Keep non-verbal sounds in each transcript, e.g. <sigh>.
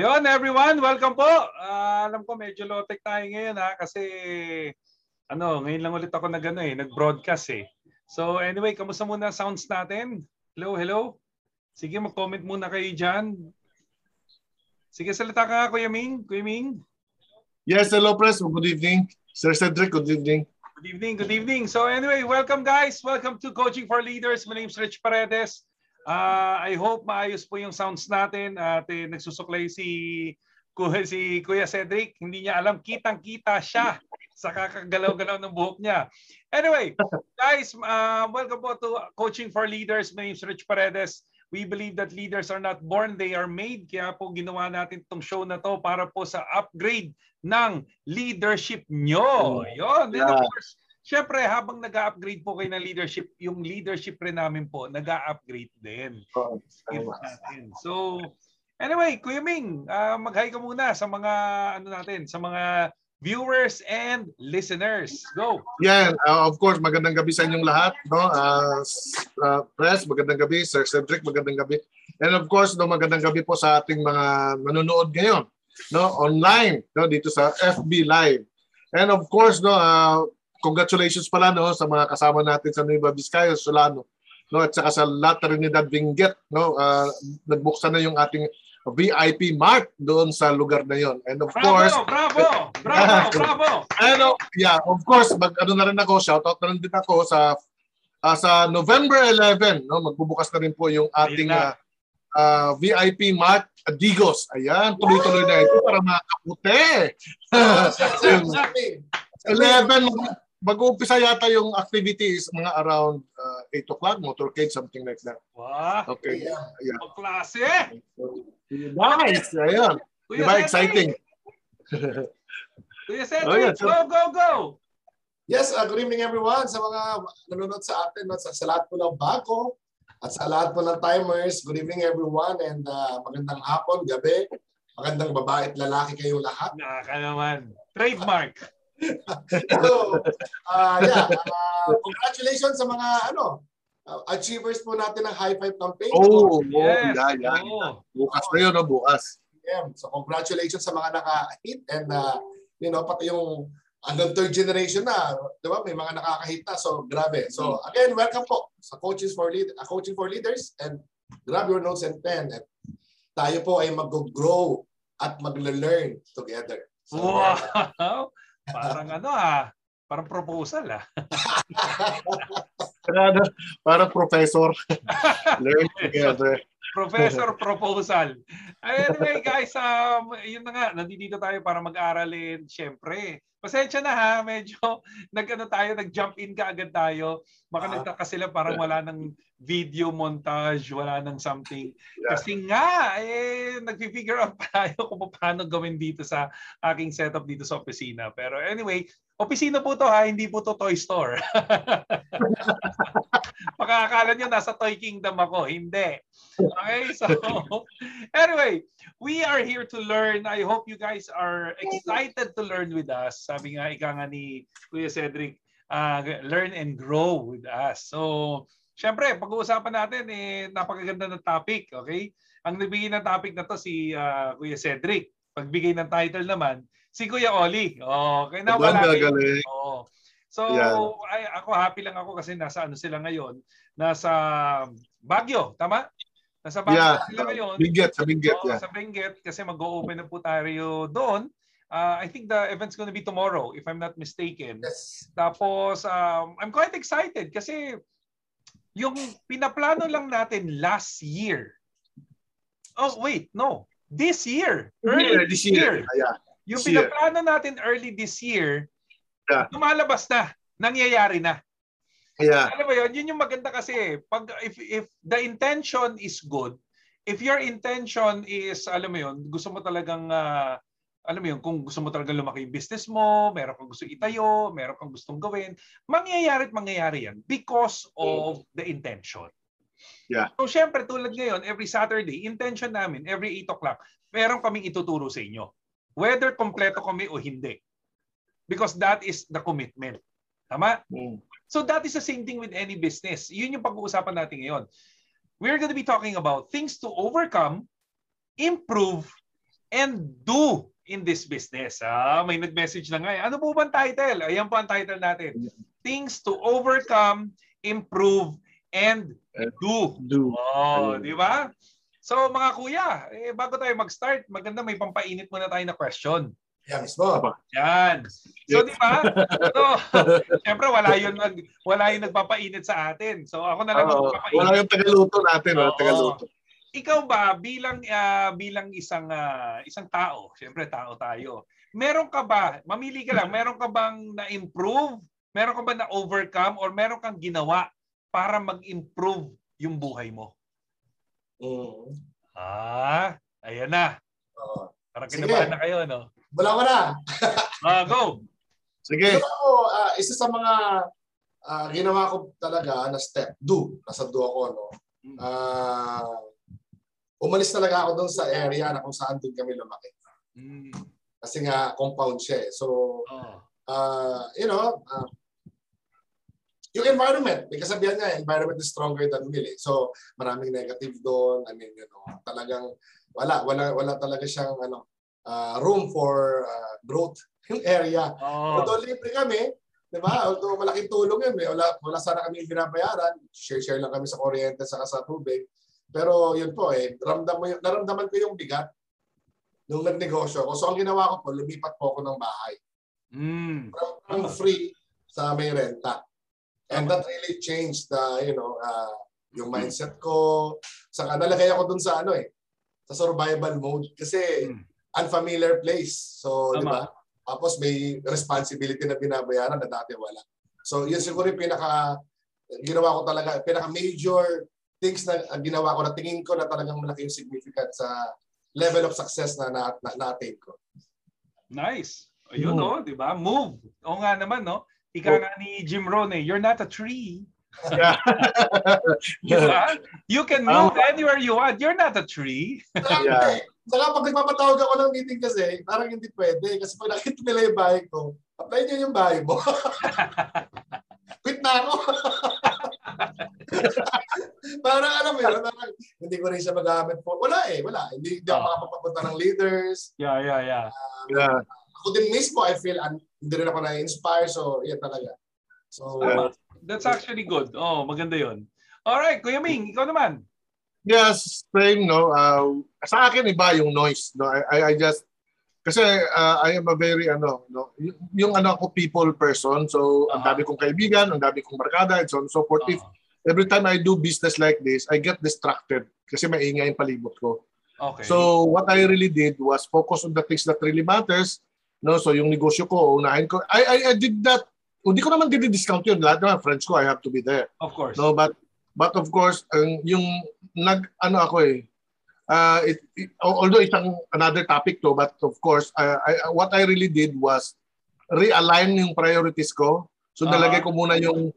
everyone, welcome po. Uh, alam ko medyo low-tech tayo ngayon ha kasi ano, ngayon lang ulit ako nag ano, eh, nag-broadcast eh. So anyway, kamusta muna sounds natin? Hello, hello. Sige, mag-comment muna kayo diyan. Sige, salita ka Kuya Ming. Kuya Ming. Yes, hello press. Good evening. Sir Cedric, good evening. Good evening, good evening. So anyway, welcome guys. Welcome to Coaching for Leaders. My name is Rich Paredes. Uh, I hope maayos po yung sounds natin at eh, nagsusuklay si Kuya, si Kuya Cedric. Hindi niya alam, kitang-kita siya sa kakagalaw-galaw ng buhok niya. Anyway, guys, uh, welcome po to Coaching for Leaders. My name is Rich Paredes. We believe that leaders are not born, they are made. Kaya po ginawa natin itong show na to para po sa upgrade ng leadership nyo. Yun. Then of course, Siyempre, habang nag-upgrade po kayo ng leadership, yung leadership rin namin po, nag-upgrade din. Natin. So, anyway, Kuya Ming, uh, mag-hi ka muna sa mga, ano natin, sa mga viewers and listeners. Go! Yeah, uh, of course, magandang gabi sa inyong lahat. No? Uh, uh, press, magandang gabi. Sir Cedric, magandang gabi. And of course, no, magandang gabi po sa ating mga nanonood ngayon no online no dito sa FB Live. And of course no uh, congratulations pala no sa mga kasama natin sa Nueva Vizcaya, Solano, no at saka sa La Trinidad Benguet, no uh, nagbuksan na yung ating VIP mark doon sa lugar na yon. And of bravo, course, bravo, bravo, <laughs> bravo. Ano, yeah, of course, mag ano na rin ako, shout out na rin din ako sa uh, sa November 11, no, magbubukas na rin po yung ating uh, uh, VIP Mark Digos. Ayan, tuloy-tuloy na ito para mga kaputi. 11, mag-uumpisa yata yung activities mga around uh, 8 o'clock, motorcade, something like that. Wow. Okay. Yeah. yeah. Ang klase. So, nice. Ayan. Kuya Diba exciting? Kuya Cedric, Oh, yeah. So- go, go, go. Yes, uh, good evening everyone sa mga nanonood sa atin no, sa, sa lahat po ng bago at sa lahat po ng timers. Good evening everyone and uh, magandang hapon, gabi. Magandang babae at lalaki kayong lahat. Naka naman. Trademark. <laughs> So, uh, yeah, uh, congratulations sa mga ano uh, achievers po natin ng High Five campaign. Oh, Yes. oh, yeah, yeah. Oo. Bukas na yun, no? bukas. PM. So congratulations sa mga naka-hit and uh, you know, pati yung hanggang third generation na, di ba? May mga nakaka-hit na. So grabe. So again, welcome po sa Coaches for Lead uh, Coaching for Leaders and grab your notes and pen. At tayo po ay mag-grow at mag-learn together. So, Wow. <laughs> <laughs> Parang ano ah. Parang proposal ah. <laughs> Para, para professor. Learn together. Professor proposal. Anyway guys, um, yun na nga, nandito tayo para mag-aralin. Siyempre, pasensya na ha, medyo <laughs> nag-ano tayo, nag-jump in ka agad tayo. Baka Ah. nagtaka sila parang wala ng video montage, wala ng something. Yeah. Kasi nga, eh, nag-figure out tayo kung paano gawin dito sa aking setup dito sa opisina. Pero anyway, opisina po to ha, hindi po to toy store. <laughs> Makakakala nyo nasa Toy Kingdom ako. Hindi. Okay, so <laughs> anyway, we are here to learn. I hope you guys are excited to learn with us. Sabi nga, ika nga ni Kuya Cedric, uh, learn and grow with us. So, syempre, pag-uusapan natin, eh, napakaganda ng topic, okay? Ang nabigay ng topic na to si uh, Kuya Cedric. Pagbigay ng title naman, si Kuya Oli. Okay, na wala. Kayo. galing. Oo. So, Yeah. ay, ako happy lang ako kasi nasa ano sila ngayon, nasa Baguio, tama? Nasa Baguio Yeah. sila ngayon. Binggit, sa Binggit. Oo, Yeah. Sa Benguet kasi mag-open na po tayo doon. Uh, I think the event's gonna be tomorrow if I'm not mistaken. yes. Tapos um, I'm quite excited kasi yung pinaplano lang natin last year. Oh wait, no. This year. Early this year. Yeah. Yung This year. pinaplano natin early this year, Yeah. lumalabas na, nangyayari na. Yeah. Alam mo yun, yun yung maganda kasi pag if if the intention is good, if your intention is alam mo yun, gusto mo talagang ah, alam mo yun, kung gusto mo talagang lumaki yung business mo, meron kang gusto itayo, meron kang gustong gawin, mangyayari at mangyayari yan because of the intention. Yeah. So syempre tulad ngayon, every Saturday, intention namin, every 8 o'clock, meron kaming ituturo sa inyo. Whether kompleto kami o hindi. Because that is the commitment. Tama? Mm. So that is the same thing with any business. Yun yung pag-uusapan natin ngayon. We're going to be talking about things to overcome, improve, and do in this business. Ah, may nag-message na nga. eh. Ano po ba ang title? Ayan po ang title natin. Things to overcome, improve, and do. Do. Oh, di ba? So mga kuya, eh, bago tayo mag-start, maganda may pampainit muna tayo na question. Yan mismo. Yan. So di ba? So, <laughs> syempre wala yun nag wala yung nagpapainit sa atin. So ako na lang Oo. magpapainit. wala yung tagaluto natin, Oo. tagaluto. Ikaw ba bilang ah, bilang isang ah, isang tao, syempre tao tayo. Meron ka ba, mamili ka lang, meron ka bang na-improve? Meron ka ba na-overcome or meron kang ginawa para mag-improve yung buhay mo? Mm. Ah, ayan na. Oo. Parang kinabahan na kayo, no? Wala ko na. Ah, go. Sige. Pero ako, ah, isa sa mga ah, ginawa ko talaga na step, do. Nasa do ako, no? Ah, umalis talaga ako doon sa area na kung saan doon kami lumaki. Mm. Kasi nga, compound siya eh. So, Oh. uh, you know, uh, yung environment, may kasabihan nga, environment is stronger than will. Eh. So, maraming negative doon. I mean, you know, talagang wala, wala, wala talaga siyang ano, uh, room for uh, growth <laughs> yung area. Oh. Although libre kami, di ba? Although malaking tulong yun. Wala, wala sana kami binabayaran. Share-share lang kami sa kuryente sa sa tubig. Pero yun po eh, naramdaman, mo yung- naramdaman ko yung bigat nung nagnegosyo ko. So ang ginawa ko po, lumipat po ako ng bahay Mm. from, from free sa may renta. And that really changed the, you know, uh, yung mindset ko. Saka nalagay ako dun sa ano eh, sa survival mode. Kasi Mm. Unfamiliar place. So, di ba? Tapos may responsibility na binabayaran na dati wala. So, yun siguro yung pinaka, ginawa ko talaga, pinaka major things na ginawa ko na tingin ko na talagang malaki yung significant sa level of success na na, na, na-attain ko. Nice. Ayun, no? Di ba? Move. O nga naman, no? Ika nga ni Jim Rohn eh, you're not a tree. Yeah. <laughs> Di ba? You can move anywhere you want. You're not a tree. <laughs> Yeah. Saka pag nagpapatawag ako ng meeting kasi, parang hindi pwede. Kasi pag nakita nila yung bahay ko, apply nyo yung bahay mo. <laughs> Quit na ako. parang alam mo yun, parang hindi ko rin siya magamit po. Wala eh, wala. Hindi, hindi ako Ah. makapapunta ng leaders. Yeah, yeah, yeah. Yeah. Ako din mismo, I feel, un- hindi rin ako na-inspire. So, yan talaga. So, Tama. That's actually good. Oh, maganda yon. Alright, Kuya Ming, ikaw naman. Yes, same, no. Uh, sa akin, iba yung noise. No? I, I, just, kasi uh, I am a very, ano, no, yung, yung ano ako, people person. So, ang Aha. dami kong kaibigan, ang dami kong barkada, and so on and so forth. If Oh, every time I do business like this, I get distracted kasi maingay yung palibot ko. okay. So, what I really did was focus on the things that really matters. No, so yung negosyo ko, unahin ko. I I, I did that. Hindi ko naman dinidiscount yun. Lahat ng friends ko, I have to be there. of course. No, but but of course, ang yung nag ano ako eh. Uh, it, it- although isang another topic to, but of course, uh, I, what I really did was realign yung priorities ko. So Ah. nalagay ko muna yung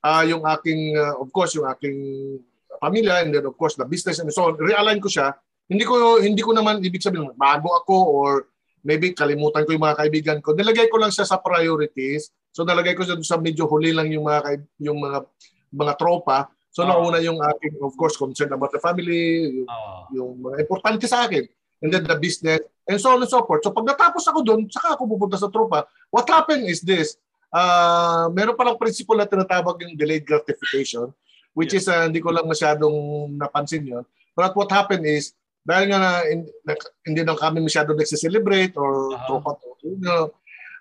ah yung aking uh, of course yung aking pamilya and then of course the business and so on. Realign ko siya. Hindi ko hindi ko naman ibig sabihin bago ako or maybe kalimutan ko yung mga kaibigan ko. Nilagay ko lang siya sa priorities. So nalagay ko siya sa medyo huli lang yung mga yung mga mga tropa. So Ah. nauna yung aking of course concern about the family, yung, Oh. yung mga importante sa akin. And then the business and so on and so forth. So pag natapos ako doon, saka ako pupunta sa tropa. What happened is this. Uh, meron palang principle na tinatawag yung delayed gratification which is uh, hindi ko lang masyadong napansin yon. But what happened is dahil nga na, in, na hindi na kami masyado nagse-celebrate or Aha. tropa to, you know,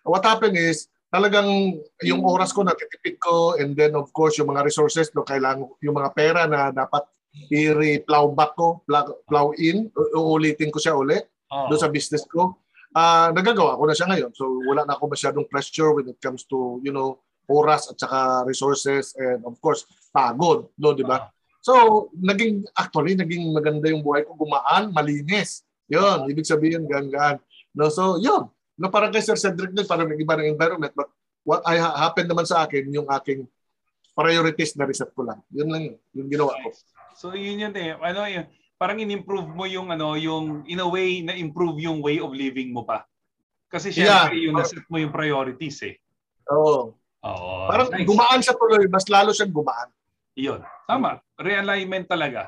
what happened is talagang yung oras ko natitipid ko and then of course yung mga resources no kailangan yung mga pera na dapat i-plow back ko, plow, plow in, uulitin ko siya uli Oh. doon sa business ko. Ah, nagagawa ko na siya ngayon. So wala na ako masyadong pressure when it comes to, you know, oras at saka resources and of course pagod, no, di ba? Ah. So, naging actually naging maganda yung buhay ko, gumaan, malinis. 'Yon, ibig sabihin gaan-gaan. No, so 'yun. No, parang kay Sir Cedric din parang nag-iba ng environment but what I ha- happened naman sa akin yung aking priorities na reset ko lang. 'Yun lang yun, yung ginawa ko. So yun yun eh. Ano yun, parang in-improve mo yung ano, yung in a way na improve yung way of living mo pa. Kasi syempre Yeah. yung naset mo yung priorities eh. Oo. Oo. Parang nice. gumaan siya tuloy, mas lalo siyang gumaan. Yun. Tama. Realignment talaga.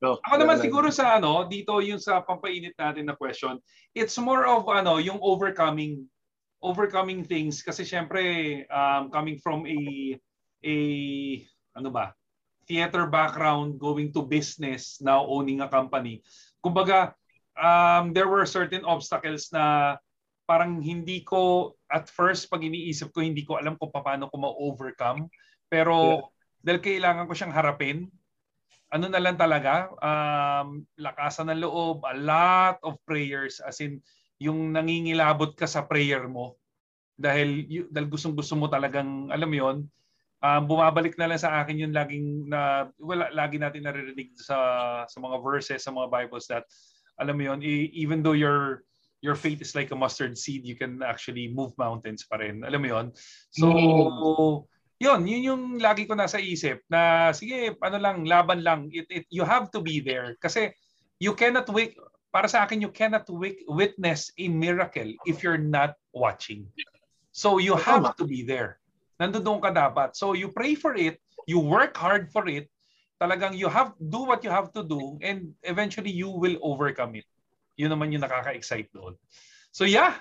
No, Ako naman lang. siguro sa ano, dito yung sa pampainit natin na question, it's more of ano, yung overcoming overcoming things kasi syempre um, coming from a a ano ba, theater background going to business now owning a company. Kumbaga um, there were certain obstacles na parang hindi ko at first pag iniisip ko hindi ko alam kung paano ko ma-overcome pero dahil kailangan ko siyang harapin ano na lang talaga, um, lakasan ng loob, a lot of prayers, as in, yung nangingilabot ka sa prayer mo. Dahil, dahil gustong gusto mo talagang, alam mo yun, um, bumabalik na lang sa akin yung laging, na, wala, lagi natin naririnig sa, sa mga verses, sa mga Bibles that, alam mo yun, e- even though your your faith is like a mustard seed, you can actually move mountains pa rin. Alam mo yun? So, yun, yun yung lagi ko nasa isip na sige, ano lang, laban lang. It, it, you have to be there kasi you cannot wait, para sa akin, you cannot wit- witness a miracle if you're not watching. So you have to be there. Nandoon ka dapat. So you pray for it, you work hard for it, talagang you have do what you have to do and eventually you will overcome it. Yun naman yung nakaka-excite doon. So yeah,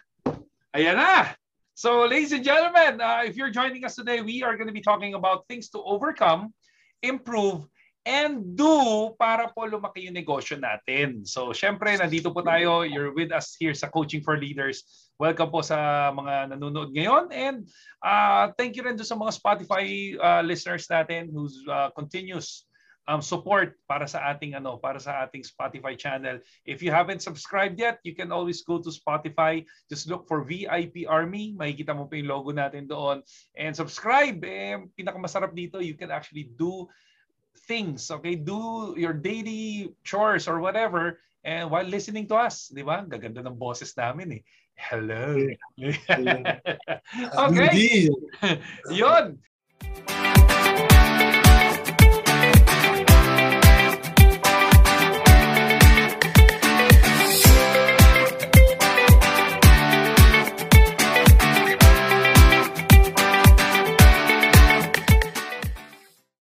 ayan na. So, ladies and gentlemen, uh, if you're joining us today, we are going to be talking about things to overcome, improve, and do para po lumaki yung negosyo natin. So, syempre, nandito po tayo. You're with us here sa Coaching for Leaders. Welcome po sa mga nanonood ngayon. And uh, thank you rin doon sa mga Spotify uh, listeners natin who's uh, continuous um, support para sa ating ano para sa ating Spotify channel. If you haven't subscribed yet, you can always go to Spotify. Just look for VIP Army. Makikita mo pa yung logo natin doon. And subscribe. Eh, pinakamasarap dito, you can actually do things, okay? Do your daily chores or whatever and while listening to us, di ba? Gaganda ng boses namin eh. Hello. <laughs> okay. <laughs> Yun.